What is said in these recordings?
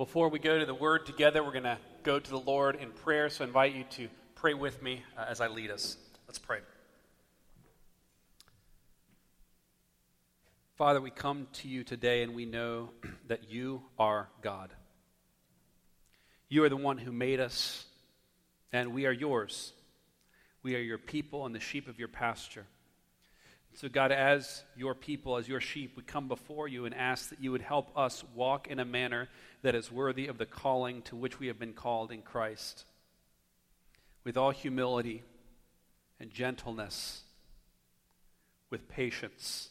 before we go to the word together, we're going to go to the Lord in prayer. So I invite you to pray with me uh, as I lead us. Let's pray. Father, we come to you today and we know that you are God. You are the one who made us, and we are yours. We are your people and the sheep of your pasture. So, God, as your people, as your sheep, we come before you and ask that you would help us walk in a manner that is worthy of the calling to which we have been called in Christ. With all humility and gentleness, with patience,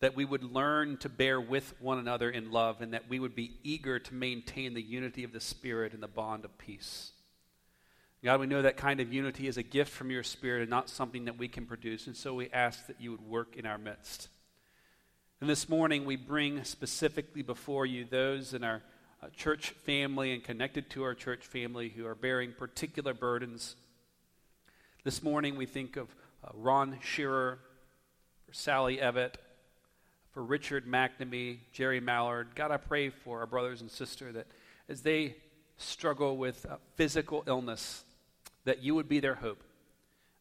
that we would learn to bear with one another in love, and that we would be eager to maintain the unity of the Spirit and the bond of peace. God, we know that kind of unity is a gift from your Spirit and not something that we can produce. And so we ask that you would work in our midst. And this morning, we bring specifically before you those in our uh, church family and connected to our church family who are bearing particular burdens. This morning, we think of uh, Ron Shearer, for Sally Evett, for Richard McNamee, Jerry Mallard. God, I pray for our brothers and sisters that as they struggle with uh, physical illness, that you would be their hope,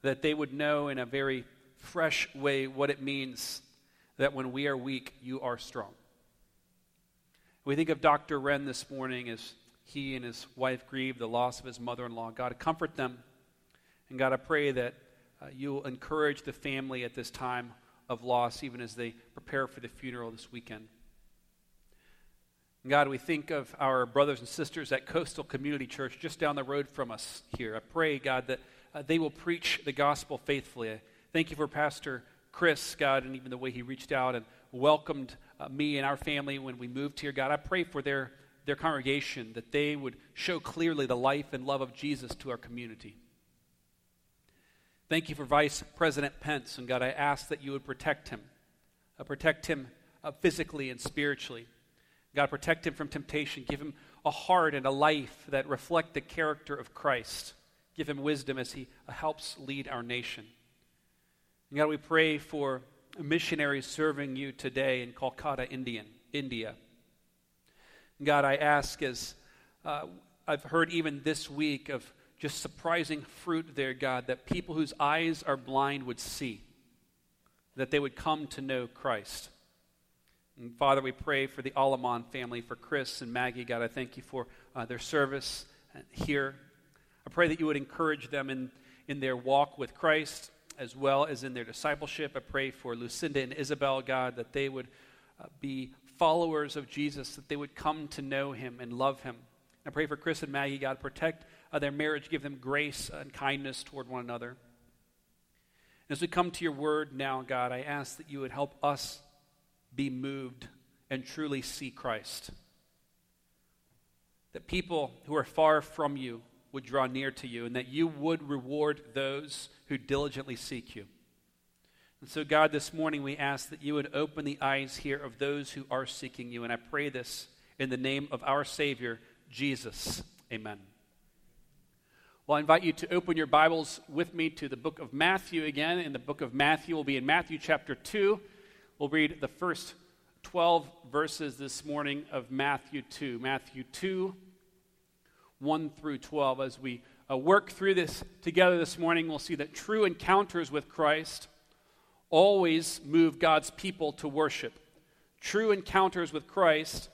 that they would know in a very fresh way what it means that when we are weak, you are strong. We think of Dr. Wren this morning as he and his wife grieve the loss of his mother in law. God, comfort them. And God, I pray that uh, you will encourage the family at this time of loss, even as they prepare for the funeral this weekend. God, we think of our brothers and sisters at Coastal Community Church just down the road from us here. I pray, God, that uh, they will preach the gospel faithfully. I thank you for Pastor Chris, God, and even the way he reached out and welcomed uh, me and our family when we moved here. God, I pray for their, their congregation that they would show clearly the life and love of Jesus to our community. Thank you for Vice President Pence, and God, I ask that you would protect him, uh, protect him uh, physically and spiritually. God, protect him from temptation. Give him a heart and a life that reflect the character of Christ. Give him wisdom as he helps lead our nation. And God, we pray for missionaries serving you today in Kolkata, Indian, India. God, I ask as uh, I've heard even this week of just surprising fruit there, God, that people whose eyes are blind would see, that they would come to know Christ. And Father, we pray for the Alamon family, for Chris and Maggie. God, I thank you for uh, their service here. I pray that you would encourage them in, in their walk with Christ as well as in their discipleship. I pray for Lucinda and Isabel, God, that they would uh, be followers of Jesus, that they would come to know him and love him. I pray for Chris and Maggie, God, protect uh, their marriage, give them grace and kindness toward one another. As we come to your word now, God, I ask that you would help us be moved and truly see Christ. That people who are far from you would draw near to you, and that you would reward those who diligently seek you. And so, God, this morning we ask that you would open the eyes here of those who are seeking you. And I pray this in the name of our Savior, Jesus. Amen. Well, I invite you to open your Bibles with me to the book of Matthew again. In the book of Matthew, we'll be in Matthew chapter 2. We'll read the first 12 verses this morning of Matthew 2. Matthew 2, 1 through 12. As we uh, work through this together this morning, we'll see that true encounters with Christ always move God's people to worship. True encounters with Christ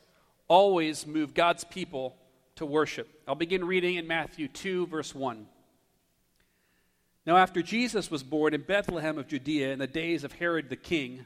always move God's people to worship. I'll begin reading in Matthew 2, verse 1. Now, after Jesus was born in Bethlehem of Judea in the days of Herod the king,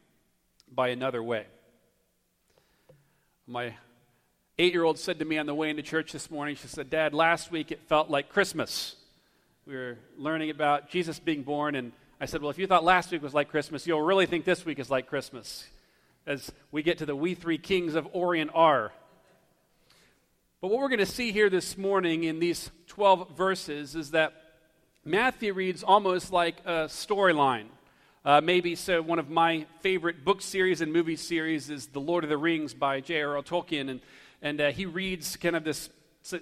by another way. My eight year old said to me on the way into church this morning, she said, Dad, last week it felt like Christmas. We were learning about Jesus being born, and I said, Well, if you thought last week was like Christmas, you'll really think this week is like Christmas as we get to the We Three Kings of Orient are. But what we're going to see here this morning in these 12 verses is that Matthew reads almost like a storyline. Uh, maybe so. One of my favorite book series and movie series is The Lord of the Rings by J.R.R. Tolkien, and and uh, he reads kind of this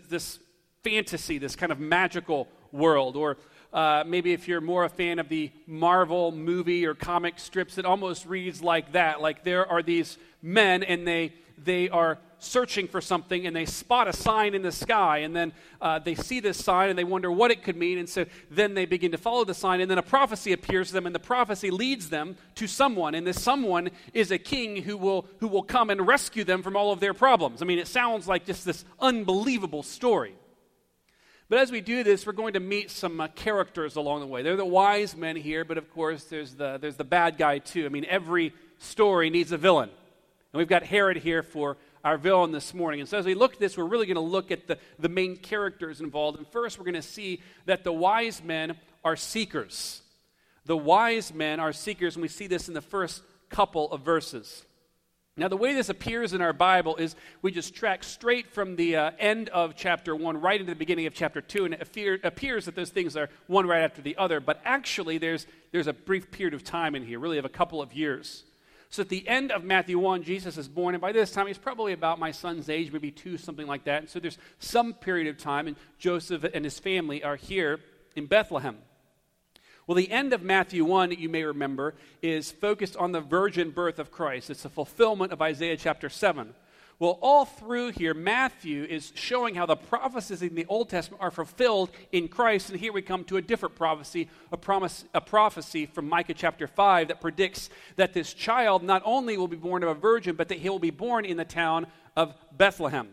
this fantasy, this kind of magical world. Or uh, maybe if you're more a fan of the Marvel movie or comic strips, it almost reads like that. Like there are these men, and they they are searching for something and they spot a sign in the sky and then uh, they see this sign and they wonder what it could mean and so then they begin to follow the sign and then a prophecy appears to them and the prophecy leads them to someone and this someone is a king who will who will come and rescue them from all of their problems i mean it sounds like just this unbelievable story but as we do this, we're going to meet some uh, characters along the way. They're the wise men here, but of course, there's the, there's the bad guy too. I mean, every story needs a villain. And we've got Herod here for our villain this morning. And so as we look at this, we're really going to look at the, the main characters involved. And first, we're going to see that the wise men are seekers. The wise men are seekers, and we see this in the first couple of verses. Now, the way this appears in our Bible is we just track straight from the uh, end of chapter 1 right into the beginning of chapter 2, and it appear, appears that those things are one right after the other. But actually, there's, there's a brief period of time in here, really of a couple of years. So at the end of Matthew 1, Jesus is born, and by this time he's probably about my son's age, maybe two, something like that. And so there's some period of time, and Joseph and his family are here in Bethlehem. Well, the end of Matthew 1, you may remember, is focused on the virgin birth of Christ. It's a fulfillment of Isaiah chapter 7. Well, all through here, Matthew is showing how the prophecies in the Old Testament are fulfilled in Christ. And here we come to a different prophecy, a, promise, a prophecy from Micah chapter 5 that predicts that this child not only will be born of a virgin, but that he will be born in the town of Bethlehem.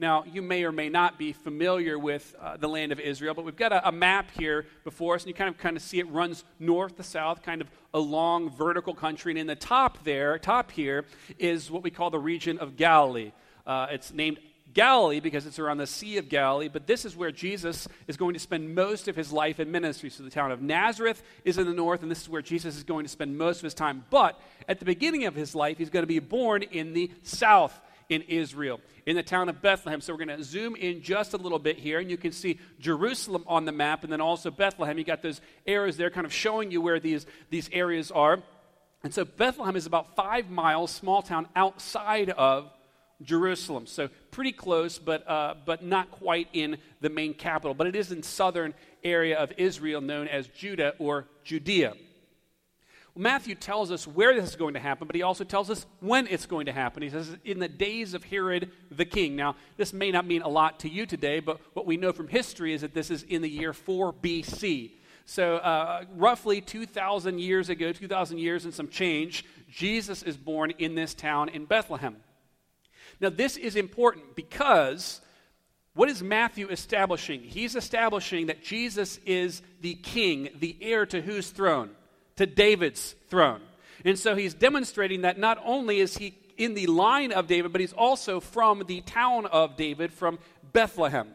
Now, you may or may not be familiar with uh, the land of Israel, but we've got a, a, map here before us, and you kind of kind of see it runs north to south, kind of a long vertical country. And in the top there, top here, is what we call the region of Galilee. Uh, it's named Galilee because it's around the Sea of Galilee, but this is where Jesus is going to spend most of his life and ministry. So the town of Nazareth is in the north, and this is where Jesus is going to spend most of his time. But at the beginning of his life, he's going to be born in the south in Israel, in the town of Bethlehem. So we're going to zoom in just a little bit here, and you can see Jerusalem on the map, and then also Bethlehem. You got those arrows there kind of showing you where these, these areas are. And so Bethlehem is about five miles, small town outside of Jerusalem. So pretty close, but, uh, but not quite in the main capital. But it is in southern area of Israel known as Judah or Judea. Matthew tells us where this is going to happen, but he also tells us when it's going to happen. He says, in the days of Herod the king. Now, this may not mean a lot to you today, but what we know from history is that this is in the year 4 BC. So, uh, roughly 2,000 years ago, 2,000 years and some change, Jesus is born in this town in Bethlehem. Now, this is important because what is Matthew establishing? He's establishing that Jesus is the king, the heir to whose throne? To David's throne. And so he's demonstrating that not only is he in the line of David, but he's also from the town of David, from Bethlehem.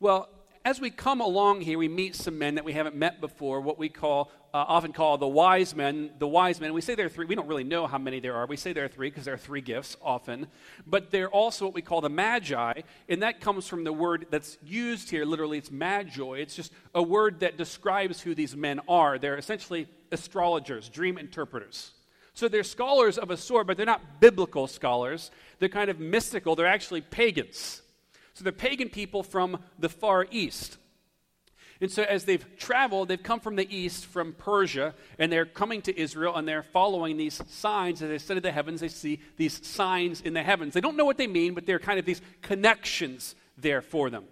Well, as we come along here, we meet some men that we haven't met before, what we call, uh, often call the wise men. The wise men, we say there are three. We don't really know how many there are. We say there are three because there are three gifts often. But they're also what we call the magi, and that comes from the word that's used here. Literally, it's magi. It's just a word that describes who these men are. They're essentially astrologers, dream interpreters. So they're scholars of a sort, but they're not biblical scholars. They're kind of mystical. They're actually pagans. So they're pagan people from the Far East. And so, as they've traveled, they've come from the east, from Persia, and they're coming to Israel, and they're following these signs. As they study the heavens, they see these signs in the heavens. They don't know what they mean, but they're kind of these connections there for them.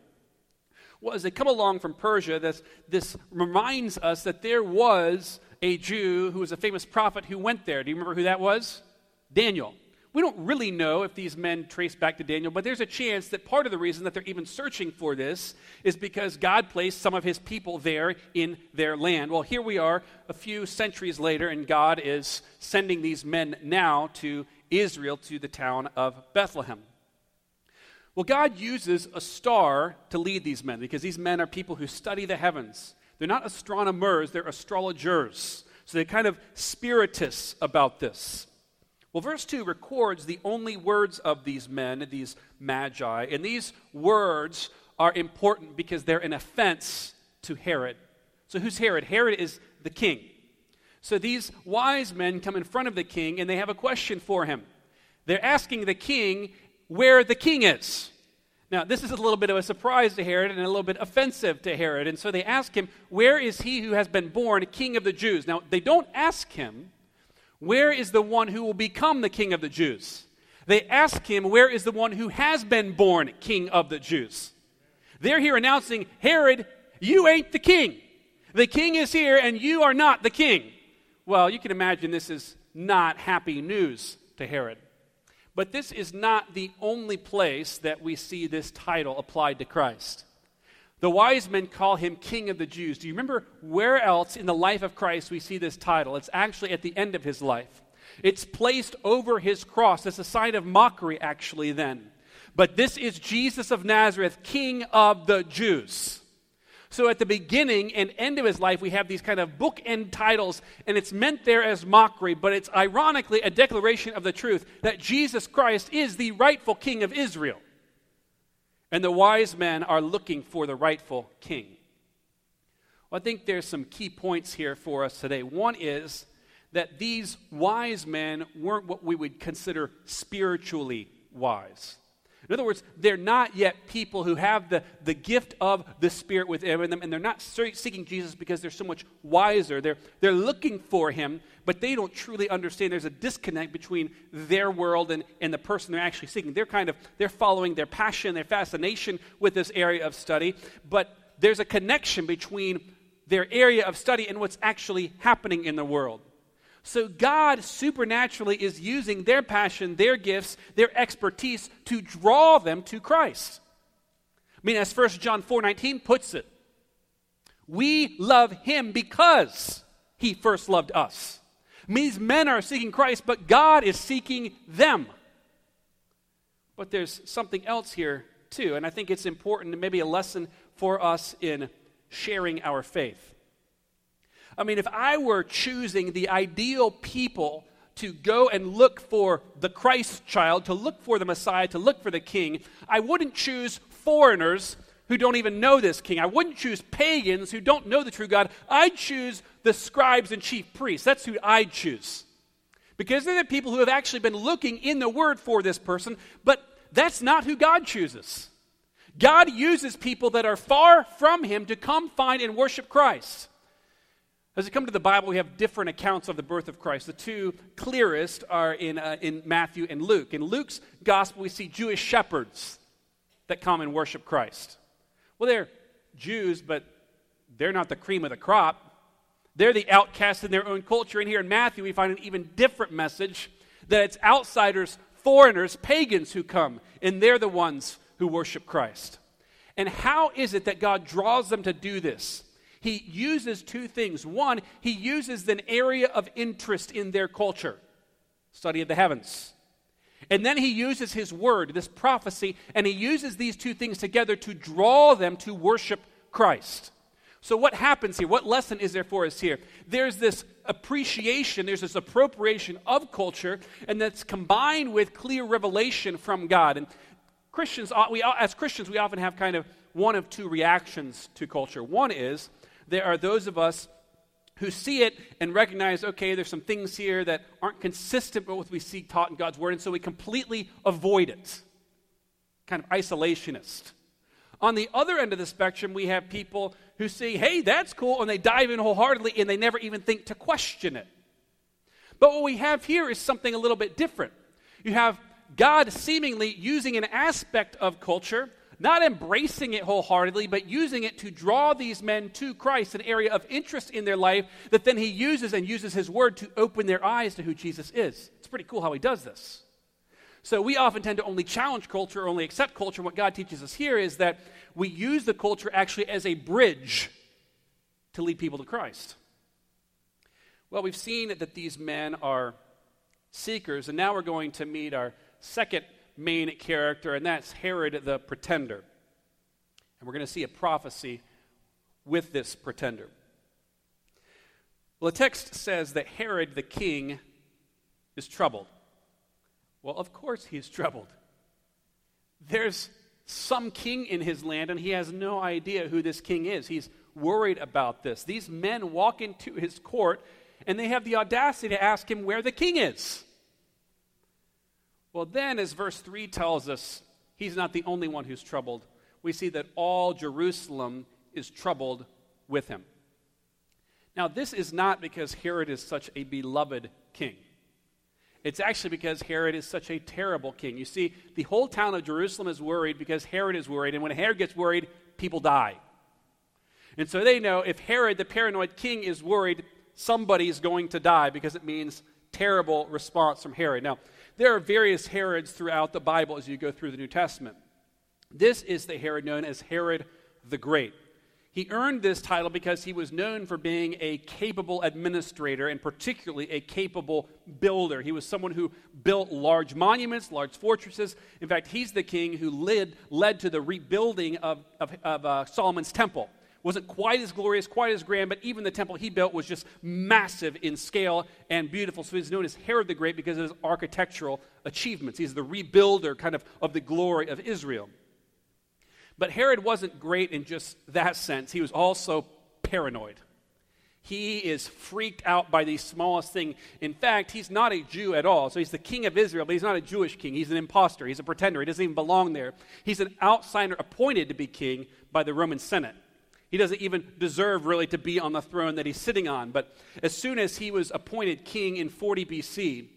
Well, as they come along from Persia, this, this reminds us that there was a Jew who was a famous prophet who went there. Do you remember who that was? Daniel. We don't really know if these men trace back to Daniel, but there's a chance that part of the reason that they're even searching for this is because God placed some of his people there in their land. Well, here we are a few centuries later, and God is sending these men now to Israel, to the town of Bethlehem. Well, God uses a star to lead these men because these men are people who study the heavens. They're not astronomers, they're astrologers. So they're kind of spiritists about this. Well, verse 2 records the only words of these men, these magi, and these words are important because they're an offense to Herod. So, who's Herod? Herod is the king. So, these wise men come in front of the king and they have a question for him. They're asking the king where the king is. Now, this is a little bit of a surprise to Herod and a little bit offensive to Herod. And so they ask him, Where is he who has been born king of the Jews? Now, they don't ask him, Where is the one who will become the king of the Jews? They ask him, Where is the one who has been born king of the Jews? They're here announcing, Herod, you ain't the king. The king is here and you are not the king. Well, you can imagine this is not happy news to Herod. But this is not the only place that we see this title applied to Christ. The wise men call him King of the Jews. Do you remember where else in the life of Christ we see this title? It's actually at the end of his life. It's placed over his cross. It's a sign of mockery, actually, then. But this is Jesus of Nazareth, King of the Jews. So at the beginning and end of his life, we have these kind of bookend titles, and it's meant there as mockery, but it's ironically a declaration of the truth that Jesus Christ is the rightful king of Israel. And the wise men are looking for the rightful king. Well, I think there's some key points here for us today. One is that these wise men weren't what we would consider spiritually wise. In other words, they're not yet people who have the, the gift of the Spirit within them, and they're not seeking Jesus because they're so much wiser. They're, they're looking for Him, but they don't truly understand there's a disconnect between their world and, and the person they're actually seeking. They're kind of, they're following their passion, their fascination with this area of study, but there's a connection between their area of study and what's actually happening in the world. So God supernaturally is using their passion, their gifts, their expertise to draw them to Christ. I mean, as 1 John 4 19 puts it, we love him because he first loved us. Means men are seeking Christ, but God is seeking them. But there's something else here, too, and I think it's important maybe a lesson for us in sharing our faith. I mean, if I were choosing the ideal people to go and look for the Christ child, to look for the Messiah, to look for the king, I wouldn't choose foreigners who don't even know this king. I wouldn't choose pagans who don't know the true God. I'd choose the scribes and chief priests. That's who I'd choose. Because they're the people who have actually been looking in the word for this person, but that's not who God chooses. God uses people that are far from him to come find and worship Christ. As we come to the Bible, we have different accounts of the birth of Christ. The two clearest are in, uh, in Matthew and Luke. In Luke's gospel, we see Jewish shepherds that come and worship Christ. Well, they're Jews, but they're not the cream of the crop. They're the outcasts in their own culture. And here in Matthew, we find an even different message that it's outsiders, foreigners, pagans who come, and they're the ones who worship Christ. And how is it that God draws them to do this? He uses two things. One, he uses an area of interest in their culture, study of the heavens. And then he uses his word, this prophecy, and he uses these two things together to draw them to worship Christ. So, what happens here? What lesson is there for us here? There's this appreciation, there's this appropriation of culture, and that's combined with clear revelation from God. And Christians, uh, we, uh, as Christians, we often have kind of one of two reactions to culture. One is there are those of us who see it and recognize, okay, there's some things here that aren't consistent with what we see taught in God's Word, and so we completely avoid it. Kind of isolationist. On the other end of the spectrum, we have people who say, hey, that's cool, and they dive in wholeheartedly and they never even think to question it. But what we have here is something a little bit different. You have God seemingly using an aspect of culture, not embracing it wholeheartedly, but using it to draw these men to Christ, an area of interest in their life that then he uses and uses his word to open their eyes to who Jesus is. It's pretty cool how he does this. So we often tend to only challenge culture, or only accept culture. And What God teaches us here is that we use the culture actually as a bridge to lead people to Christ. Well, we've seen that these men are seekers, and now we're going to meet our second main character, and that's Herod the pretender. And we're going to see a prophecy with this pretender. Well, the text says that Herod the king is troubled. Well, of course he's troubled. There's some king in his land, and he has no idea who this king is. He's worried about this. These men walk into his court, and they have the audacity to ask him where the king is. Well, then, as verse 3 tells us, he's not the only one who's troubled. We see that all Jerusalem is troubled with him. Now, this is not because Herod is such a beloved king. It's actually because Herod is such a terrible king. You see, the whole town of Jerusalem is worried because Herod is worried, and when Herod gets worried, people die. And so they know if Herod, the paranoid king, is worried, somebody is going to die because it means terrible response from Herod. Now, there are various Herods throughout the Bible as you go through the New Testament. This is the Herod known as Herod the Great. He earned this title because he was known for being a capable administrator and particularly a capable builder. He was someone who built large monuments, large fortresses. In fact, he's the king who led, led to the rebuilding of, of, of uh, Solomon's temple. Wasn't quite as glorious, quite as grand, but even the temple he built was just massive in scale and beautiful. So he's known as Herod the Great because of his architectural achievements. He's the rebuilder kind of of the glory of Israel. But Herod wasn't great in just that sense, he was also paranoid. He is freaked out by the smallest thing. In fact, he's not a Jew at all. So he's the king of Israel, but he's not a Jewish king. He's an impostor. He's a pretender. He doesn't even belong there. He's an outsider appointed to be king by the Roman Senate. He doesn't even deserve really to be on the throne that he's sitting on. But as soon as he was appointed king in 40 BC,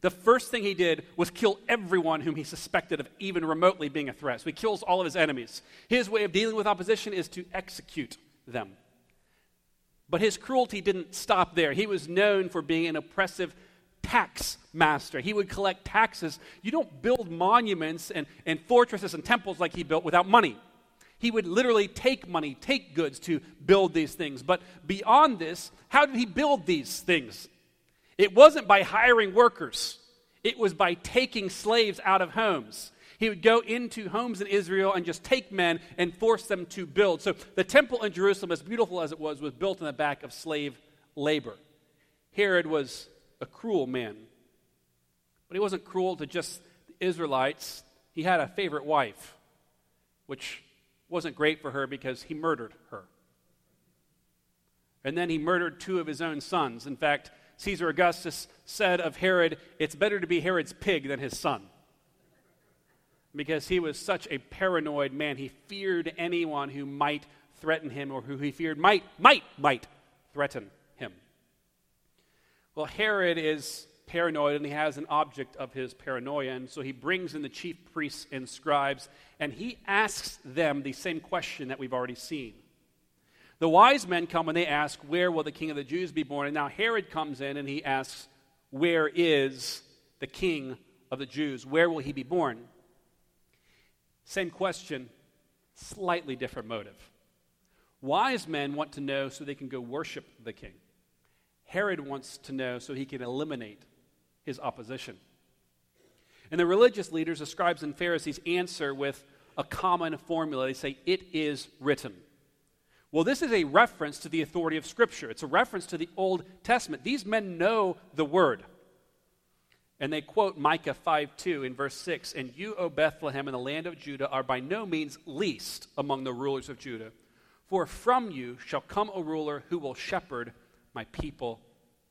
the first thing he did was kill everyone whom he suspected of even remotely being a threat. So he kills all of his enemies. His way of dealing with opposition is to execute them. But his cruelty didn't stop there. He was known for being an oppressive tax master. He would collect taxes. You don't build monuments and, and fortresses and temples like he built without money. He would literally take money, take goods to build these things. But beyond this, how did he build these things? It wasn't by hiring workers, it was by taking slaves out of homes. He would go into homes in Israel and just take men and force them to build. So the temple in Jerusalem, as beautiful as it was, was built on the back of slave labor. Herod was a cruel man. But he wasn't cruel to just the Israelites. He had a favorite wife, which wasn't great for her because he murdered her. And then he murdered two of his own sons. In fact, Caesar Augustus said of Herod, it's better to be Herod's pig than his son. Because he was such a paranoid man. He feared anyone who might threaten him or who he feared might, might, might threaten him. Well, Herod is paranoid and he has an object of his paranoia. And so he brings in the chief priests and scribes and he asks them the same question that we've already seen. The wise men come and they ask, Where will the king of the Jews be born? And now Herod comes in and he asks, Where is the king of the Jews? Where will he be born? Same question, slightly different motive. Wise men want to know so they can go worship the king. Herod wants to know so he can eliminate his opposition. And the religious leaders, the scribes and Pharisees, answer with a common formula. They say, It is written. Well, this is a reference to the authority of Scripture. It's a reference to the Old Testament. These men know the word. And they quote Micah 5 2 in verse 6 And you, O Bethlehem, in the land of Judah, are by no means least among the rulers of Judah. For from you shall come a ruler who will shepherd my people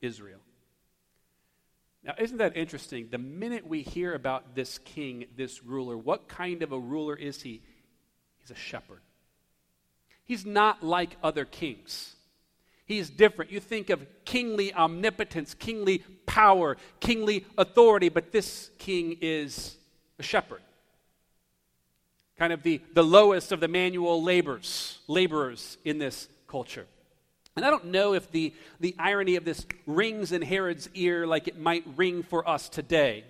Israel. Now, isn't that interesting? The minute we hear about this king, this ruler, what kind of a ruler is he? He's a shepherd. He's not like other kings. He's different. You think of kingly omnipotence, kingly power, kingly authority, but this king is a shepherd. Kind of the, the lowest of the manual laborers, laborers in this culture. And I don't know if the, the irony of this rings in Herod's ear like it might ring for us today.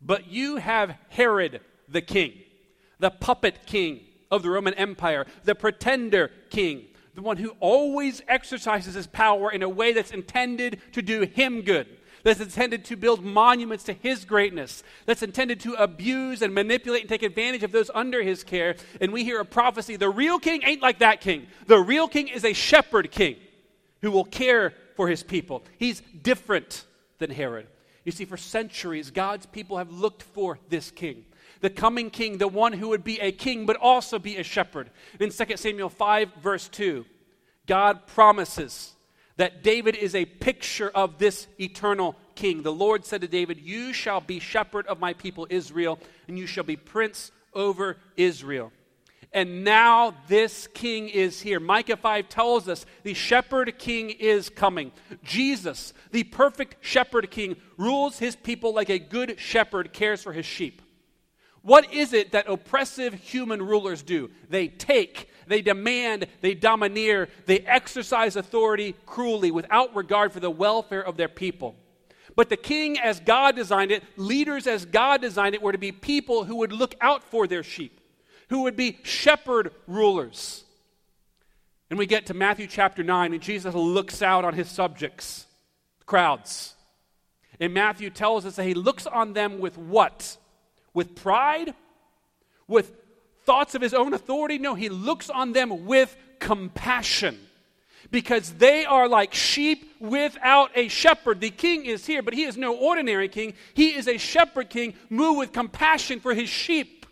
But you have Herod the king, the puppet king of the Roman Empire, the pretender king, the one who always exercises his power in a way that's intended to do him good, that's intended to build monuments to his greatness, that's intended to abuse and manipulate and take advantage of those under his care. And we hear a prophecy the real king ain't like that king. The real king is a shepherd king who will care for his people. He's different than Herod. You see, for centuries, God's people have looked for this king the coming king, the one who would be a king but also be a shepherd. In 2 Samuel 5, verse 2, God promises that David is a picture of this eternal king. The Lord said to David, You shall be shepherd of my people Israel, and you shall be prince over Israel. And now this king is here. Micah 5 tells us the shepherd king is coming. Jesus, the perfect shepherd king, rules his people like a good shepherd cares for his sheep. What is it that oppressive human rulers do? They take, they demand, they domineer, they exercise authority cruelly without regard for the welfare of their people. But the king, as God designed it, leaders as God designed it, were to be people who would look out for their sheep, who would be shepherd rulers. And we get to Matthew chapter 9, and Jesus looks out on his subjects, crowds. And Matthew tells us that he looks on them with what? with pride, with thoughts of his own authority. No, he looks on them with compassion because they are like sheep without a shepherd. The king is here, but he is no ordinary king. He is a shepherd king moved with compassion for his sheep.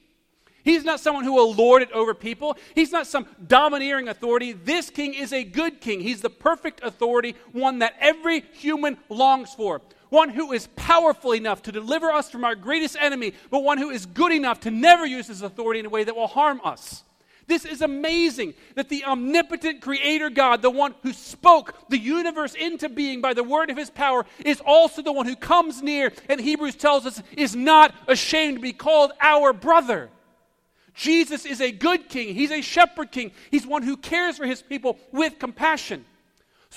He's not someone who will lord it over people. He's not some domineering authority. This king is a good king. He's the perfect authority, one that every human longs for one who is powerful enough to deliver us from our greatest enemy, but one who is good enough to never use his authority in a way that will harm us. This is amazing that the omnipotent creator God, the one who spoke the universe into being by the word of his power, is also the one who comes near, and Hebrews tells us is not ashamed to be called our brother. Jesus is a good king. He's a shepherd king. He's one who cares for his people with compassion.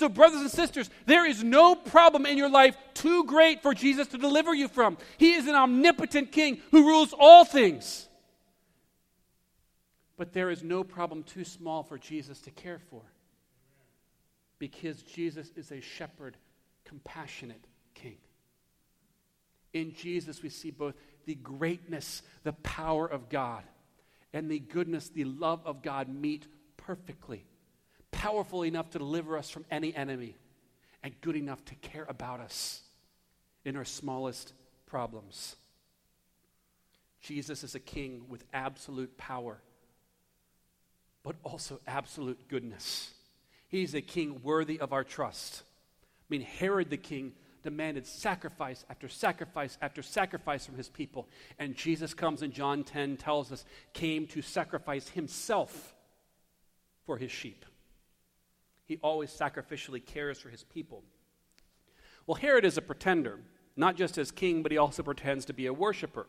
So, brothers and sisters, there is no problem in your life too great for Jesus to deliver you from. He is an omnipotent king who rules all things. But there is no problem too small for Jesus to care for because Jesus is a shepherd, compassionate king. In Jesus, we see both the greatness, the power of God, and the goodness, the love of God meet perfectly powerful enough to deliver us from any enemy, and good enough to care about us in our smallest problems. Jesus is a king with absolute power, but also absolute goodness. He's a king worthy of our trust. I mean, Herod the king demanded sacrifice after sacrifice after sacrifice from his people. And Jesus comes in John 10, tells us, came to sacrifice himself for his sheep. He always sacrificially cares for his people. Well, Herod is a pretender, not just as king, but he also pretends to be a worshiper.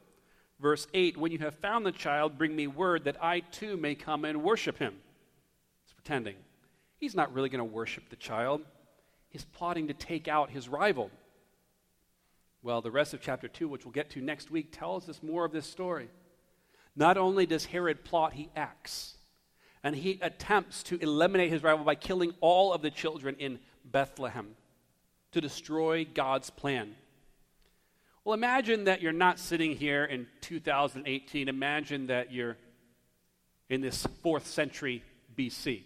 Verse 8 When you have found the child, bring me word that I too may come and worship him. He's pretending. He's not really going to worship the child, he's plotting to take out his rival. Well, the rest of chapter 2, which we'll get to next week, tells us more of this story. Not only does Herod plot, he acts and he attempts to eliminate his rival by killing all of the children in Bethlehem to destroy God's plan. Well, imagine that you're not sitting here in 2018. Imagine that you're in this fourth century BC.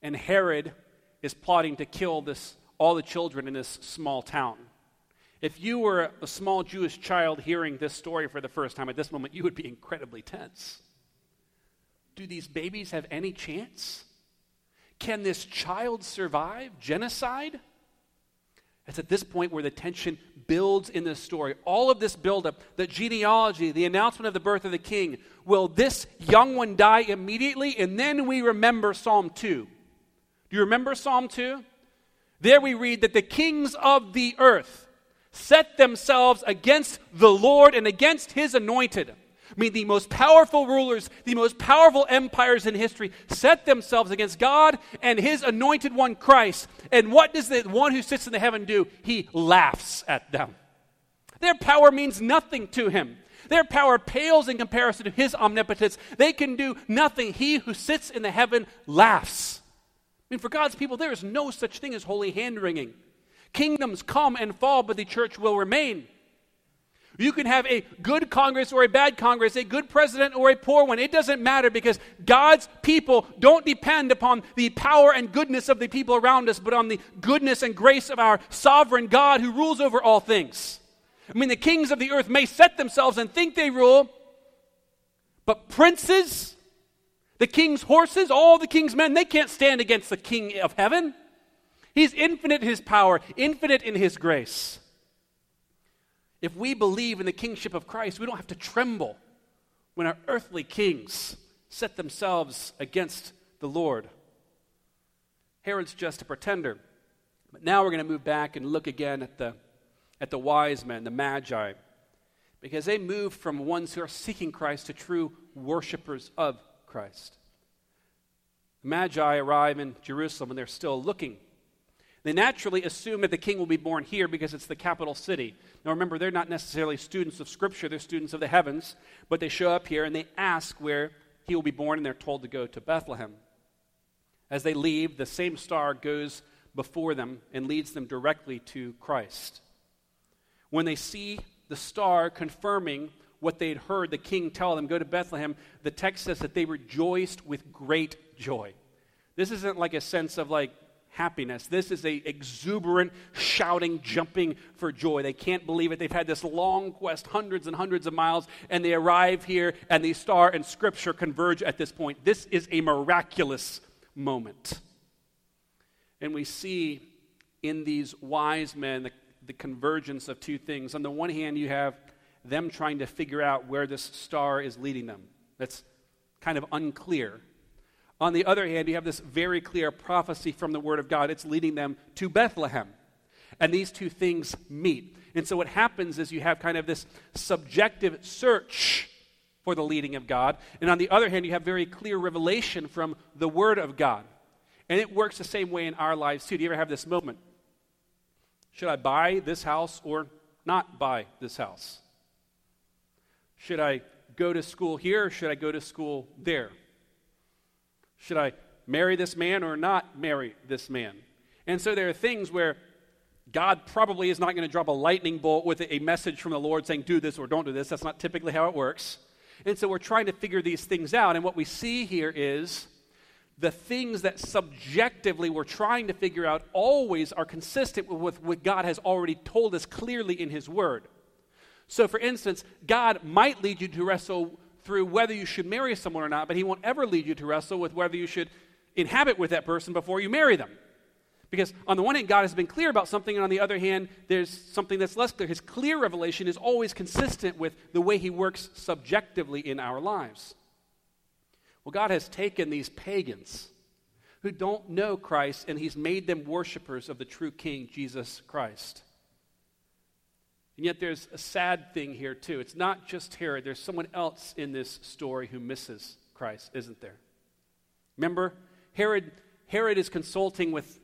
And Herod is plotting to kill this, all the children in this small town. If you were a small Jewish child hearing this story for the first time at this moment, you would be incredibly tense. Do these babies have any chance? Can this child survive genocide? It's at this point where the tension builds in this story. All of this buildup, the genealogy, the announcement of the birth of the king. Will this young one die immediately? And then we remember Psalm 2. Do you remember Psalm 2? There we read that the kings of the earth set themselves against the Lord and against his anointed. I mean, the most powerful rulers, the most powerful empires in history set themselves against God and his anointed one, Christ. And what does the one who sits in the heaven do? He laughs at them. Their power means nothing to him. Their power pales in comparison to his omnipotence. They can do nothing. He who sits in the heaven laughs. I mean, for God's people, there is no such thing as holy hand wringing. Kingdoms come and fall, but the church will remain. You can have a good Congress or a bad Congress, a good president or a poor one. It doesn't matter because God's people don't depend upon the power and goodness of the people around us, but on the goodness and grace of our sovereign God who rules over all things. I mean, the kings of the earth may set themselves and think they rule, but princes, the king's horses, all the king's men, they can't stand against the king of heaven. He's infinite in his power, infinite in his grace. If we believe in the kingship of Christ, we don't have to tremble when our earthly kings set themselves against the Lord. Herod's just a pretender. But now we're going to move back and look again at the, at the wise men, the magi, because they moved from ones who are seeking Christ to true worshipers of Christ. The magi arrive in Jerusalem and they're still looking they naturally assume that the king will be born here because it's the capital city. Now remember, they're not necessarily students of Scripture, they're students of the heavens, but they show up here and they ask where he will be born, and they're told to go to Bethlehem. As they leave, the same star goes before them and leads them directly to Christ. When they see the star confirming what they'd heard the king tell them, go to Bethlehem, the text says that they rejoiced with great joy. This isn't like a sense of like, happiness. This is a exuberant shouting, jumping for joy. They can't believe it. They've had this long quest, hundreds and hundreds of miles, and they arrive here, and the star and scripture converge at this point. This is a miraculous moment. And we see in these wise men the, the convergence of two things. On the one hand, you have them trying to figure out where this star is leading them. That's kind of unclear. On the other hand, you have this very clear prophecy from the Word of God. It's leading them to Bethlehem. And these two things meet. And so what happens is you have kind of this subjective search for the leading of God. And on the other hand, you have very clear revelation from the Word of God. And it works the same way in our lives too. Do you ever have this moment? Should I buy this house or not buy this house? Should I go to school here or should I go to school there? Should I marry this man or not marry this man? And so there are things where God probably is not going to drop a lightning bolt with a message from the Lord saying, do this or don't do this. That's not typically how it works. And so we're trying to figure these things out. And what we see here is the things that subjectively we're trying to figure out always are consistent with what God has already told us clearly in His Word. So, for instance, God might lead you to wrestle through whether you should marry someone or not, but He won't ever lead you to wrestle with whether you should inhabit with that person before you marry them. Because on the one hand, God has been clear about something, and on the other hand, there's something that's less clear. His clear revelation is always consistent with the way He works subjectively in our lives. Well, God has taken these pagans who don't know Christ, and He's made them worshipers of the true King, Jesus Christ. And yet there's a sad thing here, too. It's not just Herod, there's someone else in this story who misses Christ, isn't there? Remember, Herod, Herod is consulting with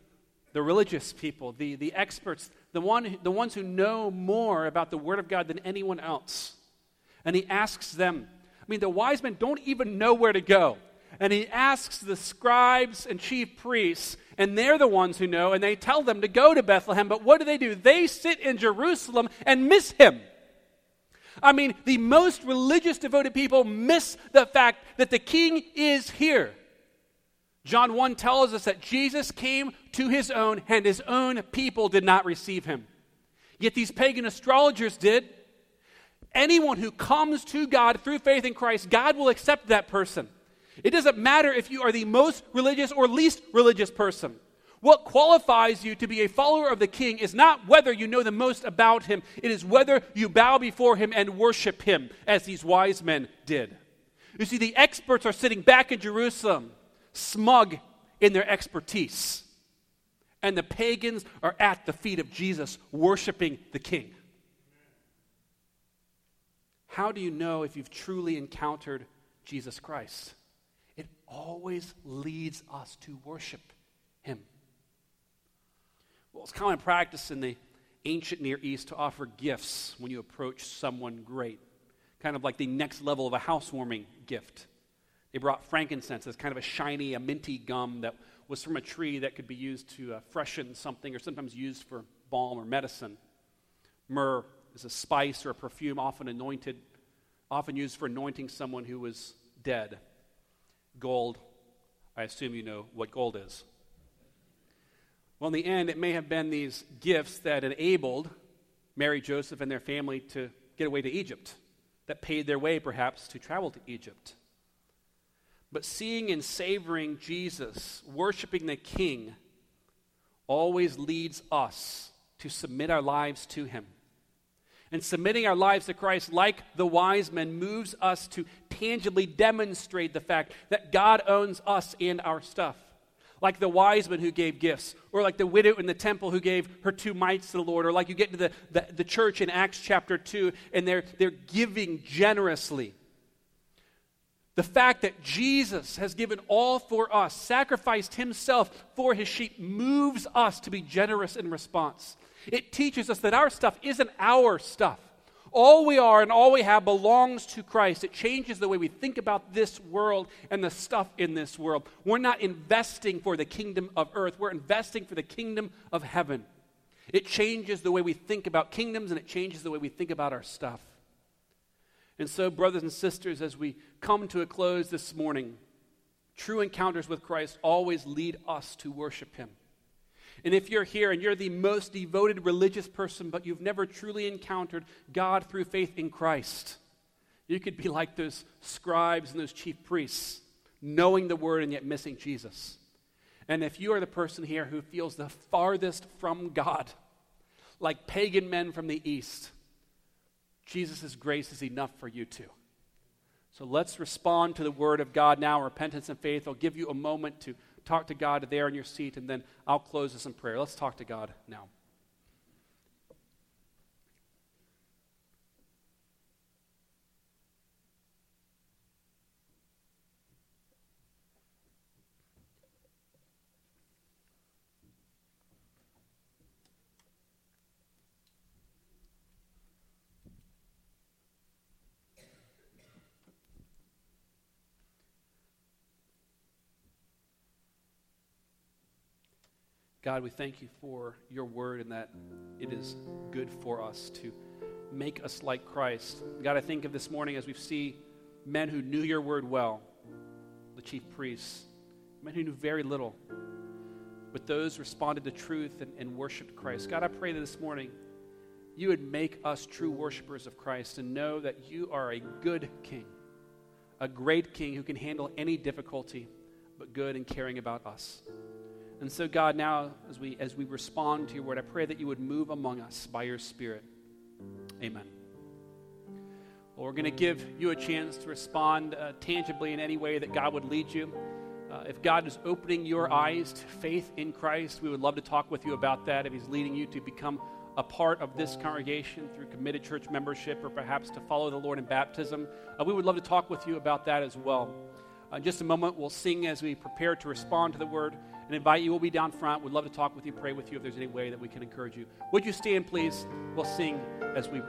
the religious people, the, the experts, the, one, the ones who know more about the Word of God than anyone else. And he asks them, I mean, the wise men don't even know where to go and he asks the scribes and chief priests, and they're the ones who know, and they tell them to go to Bethlehem. But what do they do? They sit in Jerusalem and miss him. I mean, the most religious, devoted people miss the fact that the king is here. John 1 tells us that Jesus came to his own, and his own people did not receive him. Yet these pagan astrologers did. Anyone who comes to God through faith in Christ, God will accept that person. It doesn't matter if you are the most religious or least religious person. What qualifies you to be a follower of the king is not whether you know the most about him, it is whether you bow before him and worship him, as these wise men did. You see, the experts are sitting back in Jerusalem, smug in their expertise. And the pagans are at the feet of Jesus, worshiping the king. How do you know if you've truly encountered Jesus Christ? Always leads us to worship him. Well, it's common practice in the ancient Near East to offer gifts when you approach someone great, kind of like the next level of a housewarming gift. They brought frankincense as kind of a shiny, a minty gum that was from a tree that could be used to uh, freshen something or sometimes used for balm or medicine. Myrrh is a spice or a perfume often anointed, often used for anointing someone who was dead. Gold, I assume you know what gold is. Well, in the end, it may have been these gifts that enabled Mary, Joseph, and their family to get away to Egypt, that paid their way perhaps to travel to Egypt. But seeing and savoring Jesus, worshiping the King, always leads us to submit our lives to Him. And submitting our lives to Christ, like the wise men, moves us to tangibly demonstrate the fact that God owns us and our stuff like the wise men who gave gifts, or like the widow in the temple who gave her two mites to the Lord, or like you get to the, the, the church in Acts chapter 2 and they're, they're giving generously. The fact that Jesus has given all for us, sacrificed himself for his sheep, moves us to be generous in response. It teaches us that our stuff isn't our stuff. All we are and all we have belongs to Christ. It changes the way we think about this world and the stuff in this world. We're not investing for the kingdom of earth, we're investing for the kingdom of heaven. It changes the way we think about kingdoms and it changes the way we think about our stuff. And so, brothers and sisters, as we come to a close this morning, true encounters with Christ always lead us to worship Him. And if you're here and you're the most devoted religious person, but you've never truly encountered God through faith in Christ, you could be like those scribes and those chief priests, knowing the word and yet missing Jesus. And if you are the person here who feels the farthest from God, like pagan men from the East, Jesus' grace is enough for you too. So let's respond to the word of God now, repentance and faith. I'll give you a moment to talk to God there in your seat, and then I'll close this in prayer. Let's talk to God now. God, we thank you for your word and that it is good for us to make us like Christ. God, I think of this morning as we see men who knew your word well, the chief priests, men who knew very little, but those responded to truth and, and worshiped Christ. God, I pray that this morning you would make us true worshipers of Christ and know that you are a good king, a great king who can handle any difficulty, but good and caring about us. And so, God, now as we as we respond to your word, I pray that you would move among us by your Spirit. Amen. Well, we're going to give you a chance to respond uh, tangibly in any way that God would lead you. Uh, if God is opening your eyes to faith in Christ, we would love to talk with you about that. If He's leading you to become a part of this congregation through committed church membership or perhaps to follow the Lord in baptism, uh, we would love to talk with you about that as well. Uh, in just a moment, we'll sing as we prepare to respond to the word and invite you. We'll be down front. We'd love to talk with you, pray with you if there's any way that we can encourage you. Would you stand, please? We'll sing as we